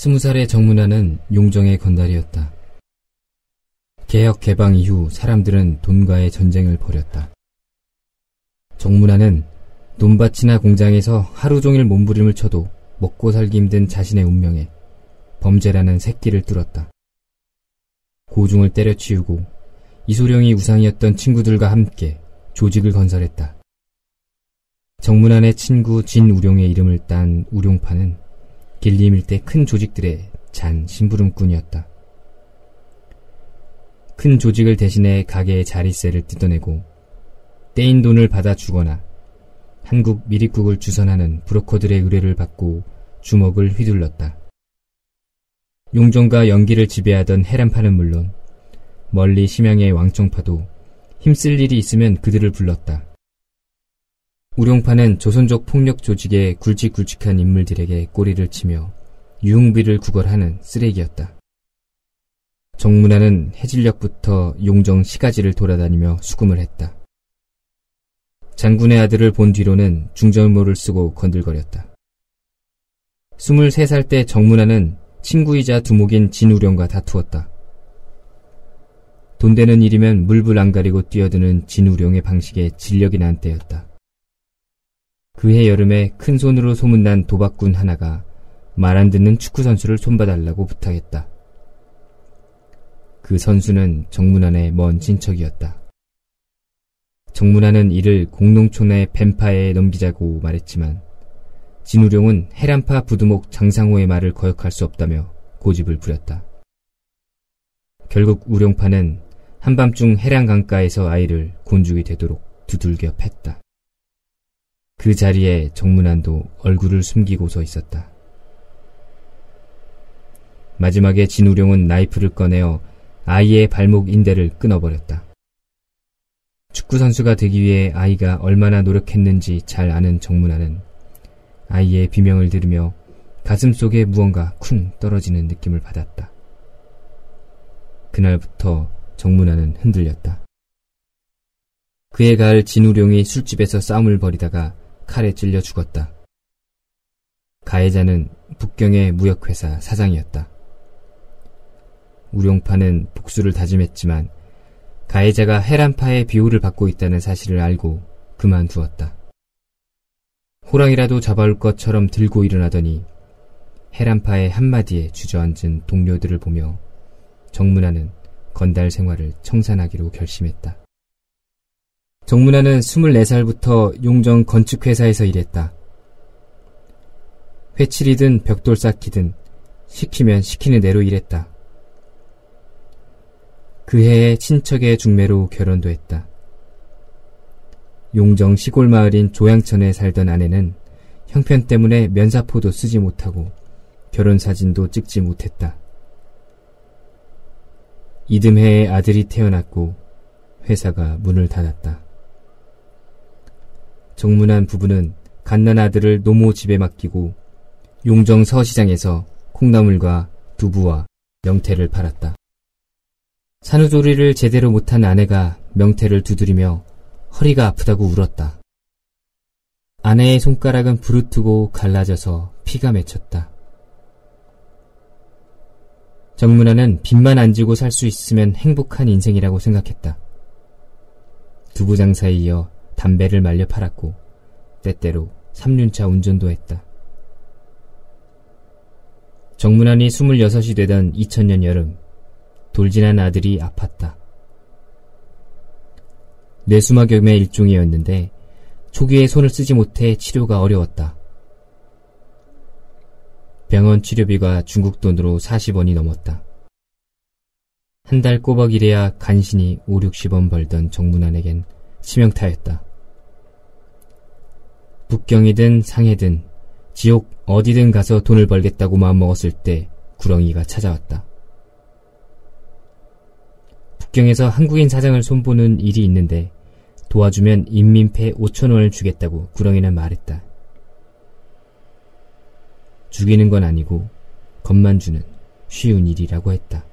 스무 살의 정문화는 용정의 건달이었다. 개혁 개방 이후 사람들은 돈과의 전쟁을 벌였다. 정문화는 논밭이나 공장에서 하루 종일 몸부림을 쳐도 먹고 살기 힘든 자신의 운명에 범죄라는 새끼를 뚫었다. 고중을 때려치우고 이소룡이 우상이었던 친구들과 함께 조직을 건설했다. 정문안의 친구 진우룡의 이름을 딴 우룡파는 길림 일대 큰 조직들의 잔 심부름꾼이었다. 큰 조직을 대신해 가게의 자리세를 뜯어내고 떼인 돈을 받아 주거나 한국 미립국을 주선하는 브로커들의 의뢰를 받고 주먹을 휘둘렀다. 용종과 연기를 지배하던 해란파는 물론 멀리 심양의 왕청파도 힘쓸 일이 있으면 그들을 불렀다. 우룡파는 조선족 폭력 조직의 굵직굵직한 인물들에게 꼬리를 치며 유흥비를 구걸하는 쓰레기였다. 정문화는 해질녘부터 용정 시가지를 돌아다니며 수금을 했다. 장군의 아들을 본 뒤로는 중절모를 쓰고 건들거렸다. 23살 때 정문화는 친구이자 두목인 진우령과 다투었다. 돈 되는 일이면 물불 안 가리고 뛰어드는 진우령의 방식에 진력이 난 때였다. 그해 여름에 큰 손으로 소문난 도박꾼 하나가 말 안 듣는 축구 선수를 손봐달라고 부탁했다. 그 선수는 정문안의 먼 친척이었다. 정문안은 이를 공농촌의 뱀파에 넘기자고 말했지만 진우룡은 해란파 부두목 장상호의 말을 거역할 수 없다며 고집을 부렸다. 결국 우룡파는 한밤중 해란 강가에서 아이를 곤죽이 되도록 두들겨 팼다. 그 자리에 정문안도 얼굴을 숨기고 서 있었다. 마지막에 진우룡은 나이프를 꺼내어 아이의 발목 인대를 끊어버렸다. 축구선수가 되기 위해 아이가 얼마나 노력했는지 잘 아는 정문아는 아이의 비명을 들으며 가슴 속에 무언가 쿵 떨어지는 느낌을 받았다. 그날부터 정문아는 흔들렸다. 그해 가을 진우룡이 술집에서 싸움을 벌이다가 칼에 찔려 죽었다. 가해자는 북경의 무역회사 사장이었다. 우룡파는 복수를 다짐했지만 가해자가 해란파의 비호를 받고 있다는 사실을 알고 그만두었다. 호랑이라도 잡아올 것처럼 들고 일어나더니 해란파의 한마디에 주저앉은 동료들을 보며 정문화는 건달 생활을 청산하기로 결심했다. 정문화는 24살부터 용정 건축회사에서 일했다. 회칠이든 벽돌 쌓기든 시키면 시키는 대로 일했다. 그 해에 친척의 중매로 결혼도 했다. 용정 시골 마을인 조양천에 살던 아내는 형편 때문에 면사포도 쓰지 못하고 결혼 사진도 찍지 못했다. 이듬해에 아들이 태어났고 회사가 문을 닫았다. 정문한 부부는 갓난 아들을 노모 집에 맡기고 용정 서시장에서 콩나물과 두부와 명태를 팔았다. 산후조리를 제대로 못한 아내가 명태를 두드리며 허리가 아프다고 울었다. 아내의 손가락은 부르트고 갈라져서 피가 맺혔다. 정문화는 빚만 안 지고 살 수 있으면 행복한 인생이라고 생각했다. 두부 장사에 이어 담배를 말려 팔았고 때때로 3륜차 운전도 했다. 정문안이 26이 되던 2000년 여름 돌진한 아들이 아팠다. 뇌수막염의 일종이었는데 초기에 손을 쓰지 못해 치료가 어려웠다. 병원 치료비가 중국 돈으로 40원이 넘었다. 한 달 꼬박 일해야 간신히 5, 60원 벌던 정문안에겐 치명타였다. 북경이든 상해든 지옥 어디든 가서 돈을 벌겠다고 마음먹었을 때 구렁이가 찾아왔다. 북경에서 한국인 사장을 손보는 일이 있는데 도와주면 인민폐 5천원을 주겠다고 구렁이는 말했다. 죽이는 건 아니고 겁만 주는 쉬운 일이라고 했다.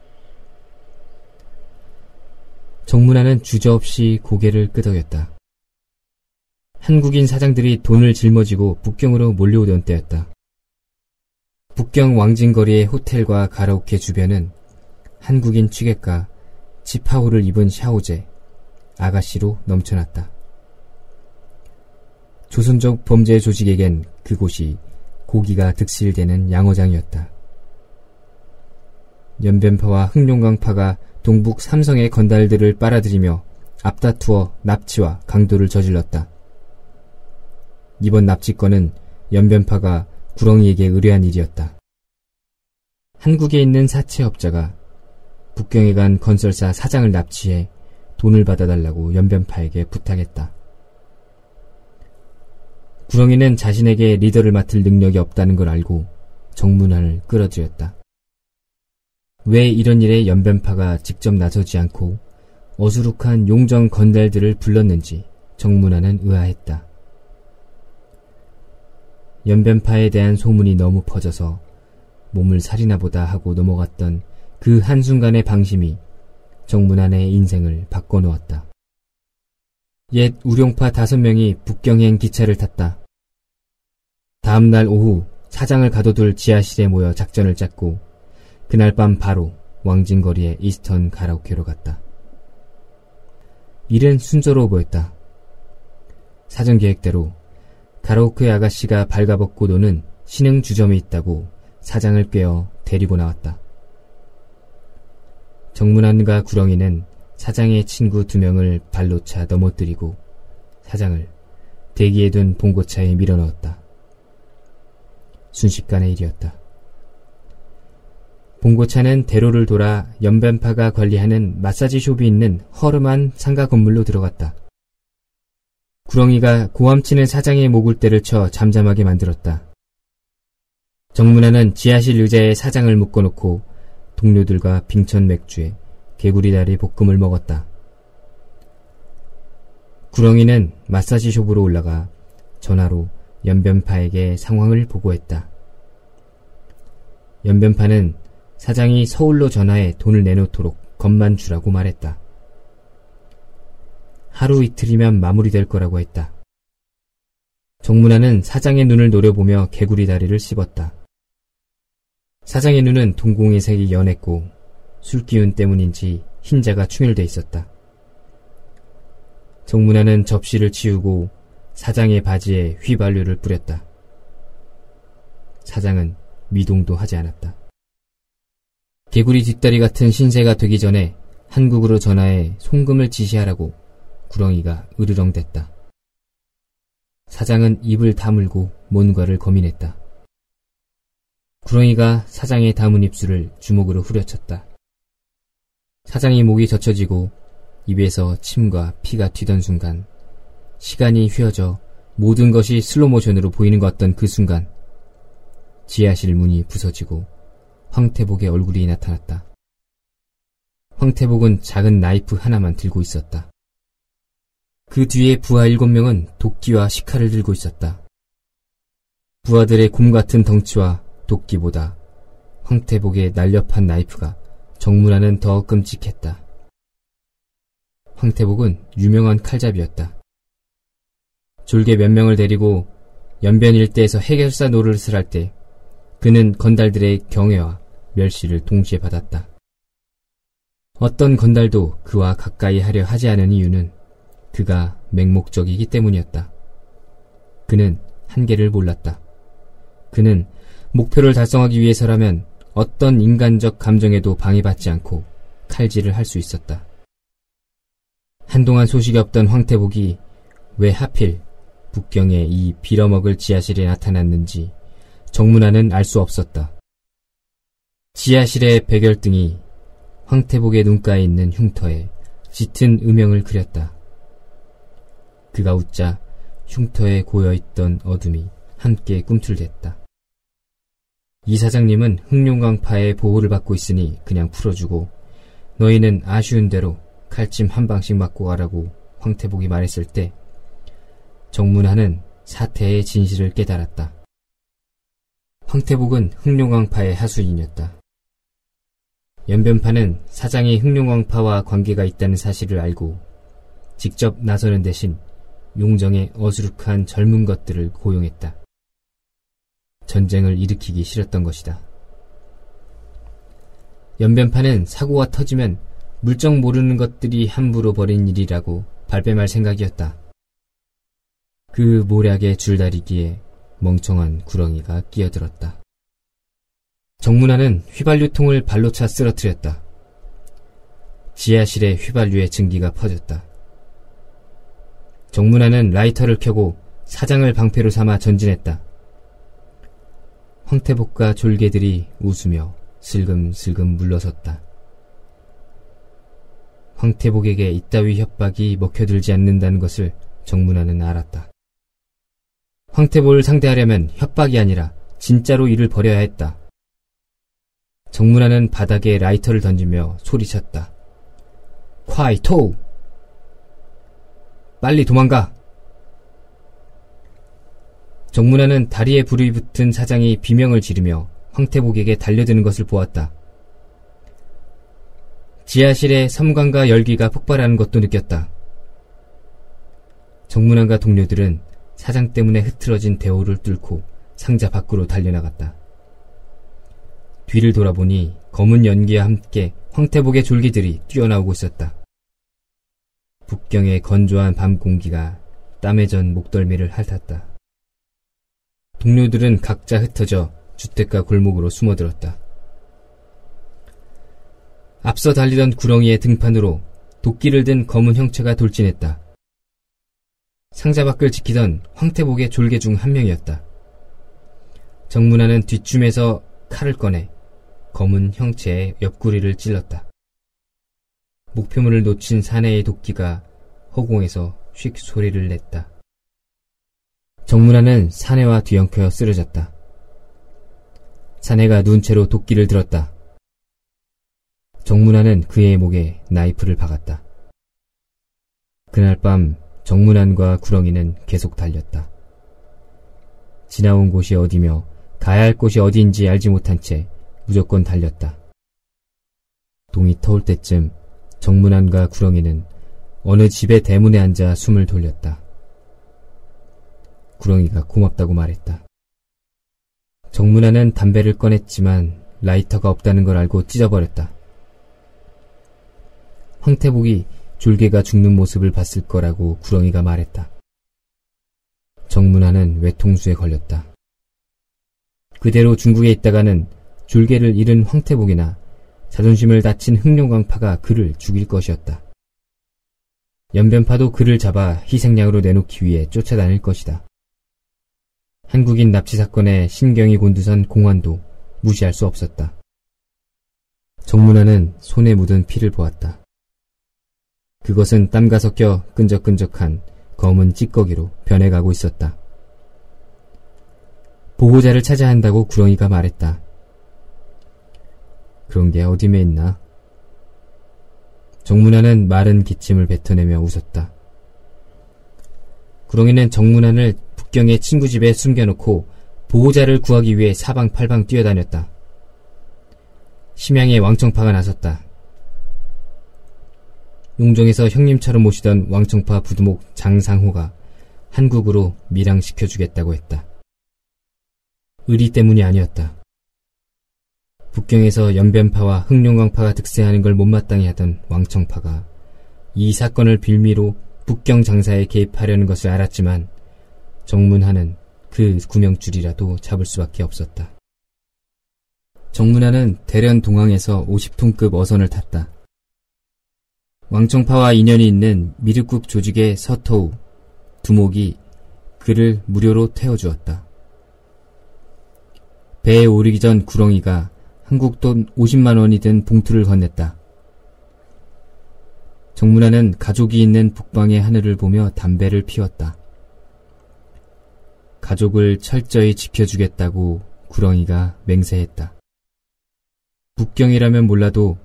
정문화는 주저없이 고개를 끄덕였다. 한국인 사장들이 돈을 짊어지고 북경으로 몰려오던 때였다. 북경 왕진거리의 호텔과 가라오케 주변은 한국인 취객과 치파오를 입은 샤오제, 아가씨로 넘쳐났다. 조선족 범죄 조직에겐 그곳이 고기가 득실되는 양어장이었다. 연변파와 흑룡강파가 동북 삼성의 건달들을 빨아들이며 앞다투어 납치와 강도를 저질렀다. 이번 납치건은 연변파가 구렁이에게 의뢰한 일이었다. 한국에 있는 사채업자가 북경에 간 건설사 사장을 납치해 돈을 받아달라고 연변파에게 부탁했다. 구렁이는 자신에게 리더를 맡을 능력이 없다는 걸 알고 정문환을 끌어들였다. 왜 이런 일에 연변파가 직접 나서지 않고 어수룩한 용정 건달들을 불렀는지 정문환은 의아했다. 연변파에 대한 소문이 너무 퍼져서 몸을 살이나 보다 하고 넘어갔던 그 한순간의 방심이 정문안의 인생을 바꿔놓았다. 옛 우룡파 다섯 명이 북경행 기차를 탔다. 다음 날 오후 사장을 가둬둘 지하실에 모여 작전을 짰고 그날 밤 바로 왕진거리의 이스턴 가라오케로 갔다. 일은 순조로워 보였다. 사전 계획대로 가라오케 아가씨가 발가벗고 노는 신흥 주점이 있다고 사장을 꿰어 데리고 나왔다. 정문안과 구렁이는 사장의 친구 두 명을 발로 차 넘어뜨리고 사장을 대기에 둔 봉고차에 밀어넣었다. 순식간의 일이었다. 봉고차는 대로를 돌아 연변파가 관리하는 마사지 숍이 있는 허름한 상가 건물로 들어갔다. 구렁이가 고함치는 사장의 목을때를 쳐 잠잠하게 만들었다. 정문화는 지하실 의자에 사장을 묶어놓고 동료들과 빙천 맥주에 개구리 다리 볶음을 먹었다. 구렁이는 마사지 숍으로 올라가 전화로 연변파에게 상황을 보고했다. 연변파는 사장이 서울로 전화해 돈을 내놓도록 겁만 주라고 말했다. 하루 이틀이면 마무리될 거라고 했다. 정문화는 사장의 눈을 노려보며 개구리 다리를 씹었다. 사장의 눈은 동공의 색이 연했고 술기운 때문인지 흰자가 충혈돼 있었다. 정문화는 접시를 치우고 사장의 바지에 휘발유를 뿌렸다. 사장은 미동도 하지 않았다. 개구리 뒷다리 같은 신세가 되기 전에 한국으로 전화해 송금을 지시하라고 구렁이가 으르렁댔다. 사장은 입을 다물고 뭔가를 고민했다. 구렁이가 사장의 다문 입술을 주먹으로 후려쳤다. 사장의 목이 젖혀지고 입에서 침과 피가 튀던 순간 시간이 휘어져 모든 것이 슬로모션으로 보이는 것 같던 그 순간 지하실 문이 부서지고 황태복의 얼굴이 나타났다. 황태복은 작은 나이프 하나만 들고 있었다. 그 뒤에 부하 일곱 명은 도끼와 식칼을 들고 있었다. 부하들의 곰 같은 덩치와 도끼보다 황태복의 날렵한 나이프가 정문화는 더 끔찍했다. 황태복은 유명한 칼잡이였다. 졸개 몇 명을 데리고 연변 일대에서 해결사 노릇을 할 때 그는 건달들의 경애와 멸시를 동시에 받았다. 어떤 건달도 그와 가까이 하려 하지 않은 이유는 그가 맹목적이기 때문이었다. 그는 한계를 몰랐다. 그는 목표를 달성하기 위해서라면 어떤 인간적 감정에도 방해받지 않고 칼질을 할 수 있었다. 한동안 소식이 없던 황태복이 왜 하필 북경의 이 빌어먹을 지하실에 나타났는지 정문화는 알 수 없었다. 지하실의 백열등이 황태복의 눈가에 있는 흉터에 짙은 음영을 그렸다. 그가 웃자 흉터에 고여있던 어둠이 함께 꿈틀댔다. 이 사장님은 흑룡강파의 보호를 받고 있으니 그냥 풀어주고 너희는 아쉬운 대로 칼찜 한 방씩 맞고 가라고 황태복이 말했을 때 정문하는 사태의 진실을 깨달았다. 황태복은 흑룡강파의 하수인이었다. 연변파는 사장이 흑룡강파와 관계가 있다는 사실을 알고 직접 나서는 대신 용정의 어수룩한 젊은 것들을 고용했다. 전쟁을 일으키기 싫었던 것이다. 연변파는 사고가 터지면 물정 모르는 것들이 함부로 벌인 일이라고 발뺌할 생각이었다. 그 모략의 줄다리기에 멍청한 구렁이가 끼어들었다. 정문화는 휘발유통을 발로 차 쓰러뜨렸다. 지하실에 휘발유의 증기가 퍼졌다. 정문화는 라이터를 켜고 사장을 방패로 삼아 전진했다. 황태복과 졸개들이 웃으며 슬금슬금 물러섰다. 황태복에게 이따위 협박이 먹혀들지 않는다는 것을 정문화는 알았다. 황태복을 상대하려면 협박이 아니라 진짜로 일을 벌여야 했다. 정문화는 바닥에 라이터를 던지며 소리쳤다. 콰이토! 빨리 도망가! 정문화는 다리에 불이 붙은 사장이 비명을 지르며 황태복에게 달려드는 것을 보았다. 지하실에 섬광과 열기가 폭발하는 것도 느꼈다. 정문환과 동료들은 사장 때문에 흐트러진 대호를 뚫고 상자 밖으로 달려나갔다. 뒤를 돌아보니 검은 연기와 함께 황태복의 졸기들이 뛰어나오고 있었다. 북경의 건조한 밤 공기가 땀에 전 목덜미를 핥았다. 동료들은 각자 흩어져 주택가 골목으로 숨어들었다. 앞서 달리던 구렁이의 등판으로 도끼를 든 검은 형체가 돌진했다. 상자 밖을 지키던 황태복의 졸개 중 한 명이었다. 정문화는 뒷춤에서 칼을 꺼내 검은 형체의 옆구리를 찔렀다. 목표물을 놓친 사내의 도끼가 허공에서 휙 소리를 냈다. 정문화는 사내와 뒤엉켜 쓰러졌다. 사내가 눈채로 도끼를 들었다. 정문화는 그의 목에 나이프를 박았다. 그날 밤 정문안과 구렁이는 계속 달렸다. 지나온 곳이 어디며 가야 할 곳이 어디인지 알지 못한 채 무조건 달렸다. 동이 터올 때쯤 정문안과 구렁이는 어느 집의 대문에 앉아 숨을 돌렸다. 구렁이가 고맙다고 말했다. 정문안은 담배를 꺼냈지만 라이터가 없다는 걸 알고 찢어버렸다. 황태복이 졸개가 죽는 모습을 봤을 거라고 구렁이가 말했다. 정문화는 외통수에 걸렸다. 그대로 중국에 있다가는 졸개를 잃은 황태복이나 자존심을 다친 흑룡광파가 그를 죽일 것이었다. 연변파도 그를 잡아 희생양으로 내놓기 위해 쫓아다닐 것이다. 한국인 납치 사건의 신경이 곤두선 공안도 무시할 수 없었다. 정문화는 손에 묻은 피를 보았다. 그것은 땀과 섞여 끈적끈적한 검은 찌꺼기로 변해가고 있었다. 보호자를 찾아야 한다고 구렁이가 말했다. 그런 게 어디에 있나? 정문화는 마른 기침을 뱉어내며 웃었다. 구렁이는 정문환을 북경의 친구 집에 숨겨놓고 보호자를 구하기 위해 사방팔방 뛰어다녔다. 심양의 왕청파가 나섰다. 용정에서 형님처럼 모시던 왕청파 부두목 장상호가 한국으로 밀항시켜주겠다고 했다. 의리 때문이 아니었다. 북경에서 연변파와 흑룡광파가 득세하는 걸 못마땅히 하던 왕청파가 이 사건을 빌미로 북경 장사에 개입하려는 것을 알았지만 정문하는 그 구명줄이라도 잡을 수밖에 없었다. 정문하는 대련 동항에서 50톤급 어선을 탔다. 왕청파와 인연이 있는 미륵국 조직의 서토우, 두목이 그를 무료로 태워주었다. 배에 오르기 전 구렁이가 한국 돈 50만 원이 든 봉투를 건넸다. 정문화는 가족이 있는 북방의 하늘을 보며 담배를 피웠다. 가족을 철저히 지켜주겠다고 구렁이가 맹세했다. 북경이라면 몰라도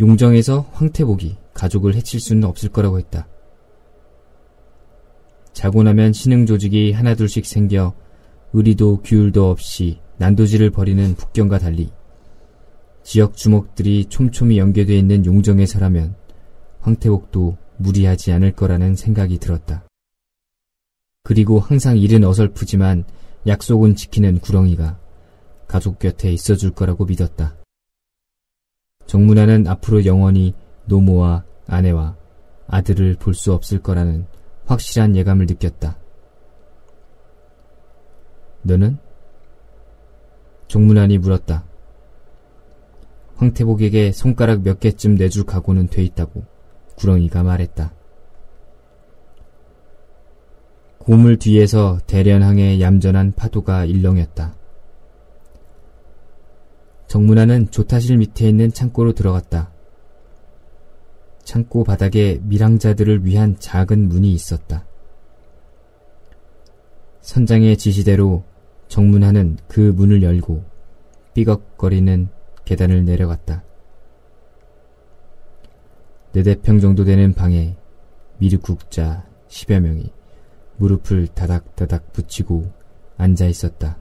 용정에서 황태복이 가족을 해칠 수는 없을 거라고 했다. 자고 나면 신흥 조직이 하나둘씩 생겨 의리도 규율도 없이 난도질을 벌이는 북경과 달리 지역 주목들이 촘촘히 연계되어 있는 용정에 서라면 황태복도 무리하지 않을 거라는 생각이 들었다. 그리고 항상 일은 어설프지만 약속은 지키는 구렁이가 가족 곁에 있어줄 거라고 믿었다. 정문화는 앞으로 영원히 노모와 아내와 아들을 볼 수 없을 거라는 확실한 예감을 느꼈다. 너는? 종문안이 물었다. 황태복에게 손가락 몇 개쯤 내줄 각오는 돼 있다고 구렁이가 말했다. 고물 뒤에서 대련항의 얌전한 파도가 일렁였다. 정문화는 조타실 밑에 있는 창고로 들어갔다. 창고 바닥에 밀항자들을 위한 작은 문이 있었다. 선장의 지시대로 정문화는 그 문을 열고 삐걱거리는 계단을 내려갔다. 네대평 정도 되는 방에 미륵국자 10여 명이 무릎을 다닥다닥 붙이고 앉아 있었다.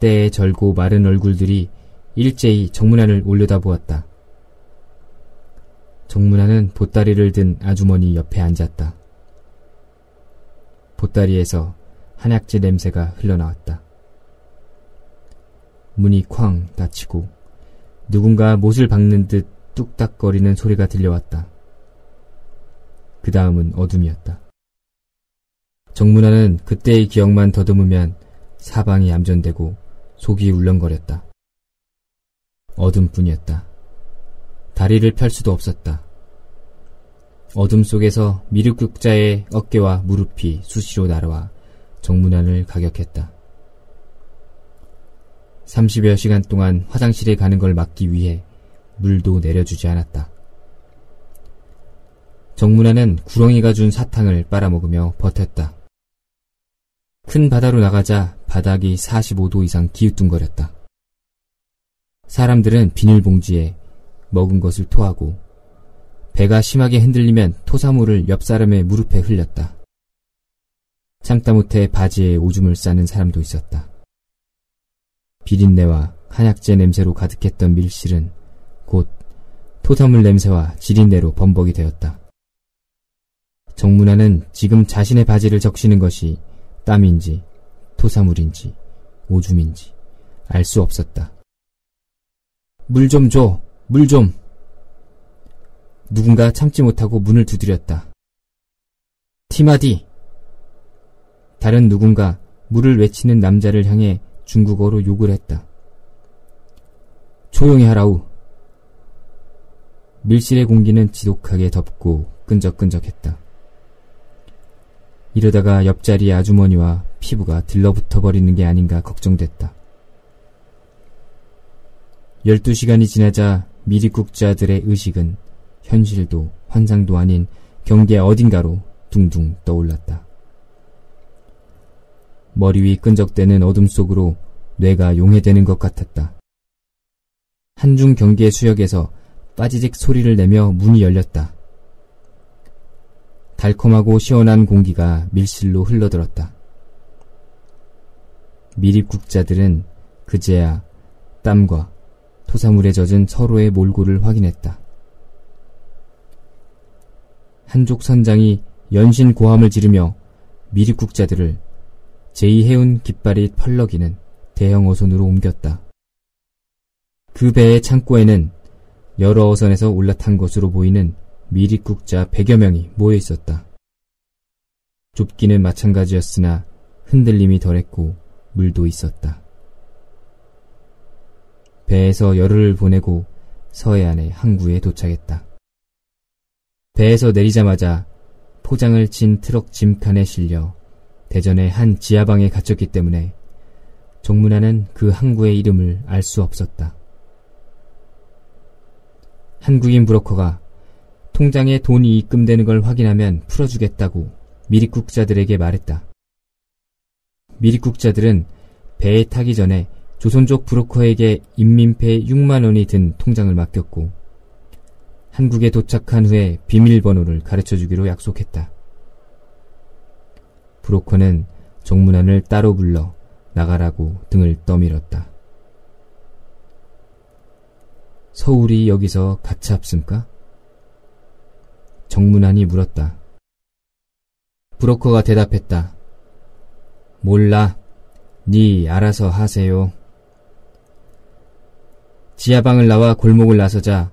때에 절고 마른 얼굴들이 일제히 정문안을 올려다보았다. 정문화는 보따리를 든 아주머니 옆에 앉았다. 보따리에서 한약재 냄새가 흘러나왔다. 문이 쾅 닫히고 누군가 못을 박는 듯 뚝딱거리는 소리가 들려왔다. 그 다음은 어둠이었다. 정문화는 그때의 기억만 더듬으면 사방이 얌전되고 속이 울렁거렸다. 어둠뿐이었다. 다리를 펼 수도 없었다. 어둠 속에서 미륵국자의 어깨와 무릎이 수시로 날아와 정문안을 가격했다. 30여 시간 동안 화장실에 가는 걸 막기 위해 물도 내려주지 않았다. 정문안은 구렁이가 준 사탕을 빨아먹으며 버텼다. 큰 바다로 나가자 바닥이 45도 이상 기우뚱거렸다. 사람들은 비닐봉지에 먹은 것을 토하고 배가 심하게 흔들리면 토사물을 옆 사람의 무릎에 흘렸다. 참다 못해 바지에 오줌을 싸는 사람도 있었다. 비린내와 한약재 냄새로 가득했던 밀실은 곧 토사물 냄새와 지린내로 범벅이 되었다. 정문화는 지금 자신의 바지를 적시는 것이 땀인지 토사물인지 오줌인지 알 수 없었다. 물 좀 줘! 물 좀! 누군가 참지 못하고 문을 두드렸다. 티마디! 다른 누군가 물을 외치는 남자를 향해 중국어로 욕을 했다. 조용히 하라우. 밀실의 공기는 지독하게 덥고 끈적끈적했다. 이러다가 옆자리 아주머니와 피부가 들러붙어 버리는 게 아닌가 걱정됐다. 12시간이 지나자 미리국자들의 의식은 현실도 환상도 아닌 경계 어딘가로 둥둥 떠올랐다. 머리 위 끈적대는 어둠 속으로 뇌가 용해되는 것 같았다. 한중 경계 수역에서 빠지직 소리를 내며 문이 열렸다. 달콤하고 시원한 공기가 밀실로 흘러들었다. 미립국자들은 그제야 땀과 토사물에 젖은 서로의 몰골을 확인했다. 한족 선장이 연신 고함을 지르며 미립국자들을 제2해운 깃발이 펄럭이는 대형 어선으로 옮겼다. 그 배의 창고에는 여러 어선에서 올라탄 것으로 보이는 미립국자 100여 명이 모여 있었다. 좁기는 마찬가지였으나 흔들림이 덜했고 물도 있었다. 배에서 열흘을 보내고 서해안의 항구에 도착했다. 배에서 내리자마자 포장을 친 트럭 짐칸에 실려 대전의 한 지하방에 갇혔기 때문에 정문화는 그 항구의 이름을 알 수 없었다. 한국인 브로커가 통장에 돈이 입금되는 걸 확인하면 풀어주겠다고 미립국자들에게 말했다. 미립국자들은 배에 타기 전에 조선족 브로커에게 인민폐 6만 원이 든 통장을 맡겼고 한국에 도착한 후에 비밀번호를 가르쳐 주기로 약속했다. 브로커는 정문안을 따로 불러 나가라고 등을 떠밀었다. 서울이 여기서 가차없습니까? 정문안이 물었다. 브로커가 대답했다. 몰라. 니 알아서 하세요. 지하방을 나와 골목을 나서자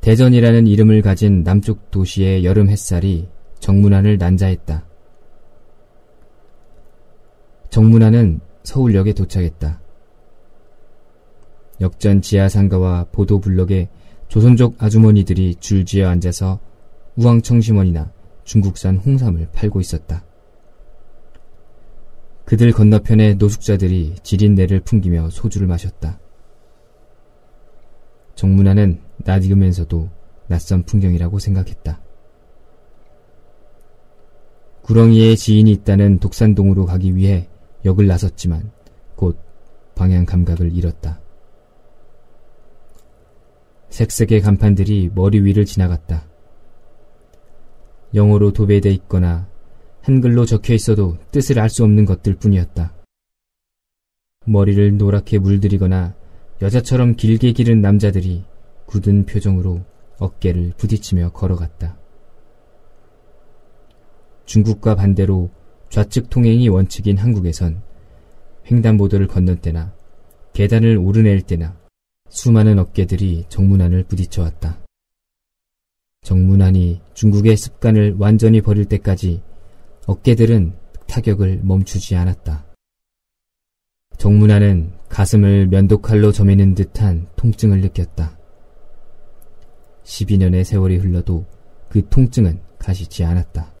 대전이라는 이름을 가진 남쪽 도시의 여름 햇살이 정문안을 난자했다. 정문안은 서울역에 도착했다. 역전 지하상가와 보도블럭에 조선족 아주머니들이 줄지어 앉아서 우황청심원이나 중국산 홍삼을 팔고 있었다. 그들 건너편에 노숙자들이 지린내를 풍기며 소주를 마셨다. 정문화는 낯익으면서도 낯선 풍경이라고 생각했다. 구렁이에 지인이 있다는 독산동으로 가기 위해 역을 나섰지만 곧 방향 감각을 잃었다. 색색의 간판들이 머리 위를 지나갔다. 영어로 도배돼 있거나 한글로 적혀 있어도 뜻을 알 수 없는 것들 뿐이었다. 머리를 노랗게 물들이거나 여자처럼 길게 기른 남자들이 굳은 표정으로 어깨를 부딪히며 걸어갔다. 중국과 반대로 좌측 통행이 원칙인 한국에선 횡단보도를 건널 때나 계단을 오르낼 때나 수많은 어깨들이 정문안을 부딪혀 왔다. 정문안이 중국의 습관을 완전히 버릴 때까지 어깨들은 타격을 멈추지 않았다. 정문안은 가슴을 면도칼로 점이는 듯한 통증을 느꼈다. 12년의 세월이 흘러도 그 통증은 가시지 않았다.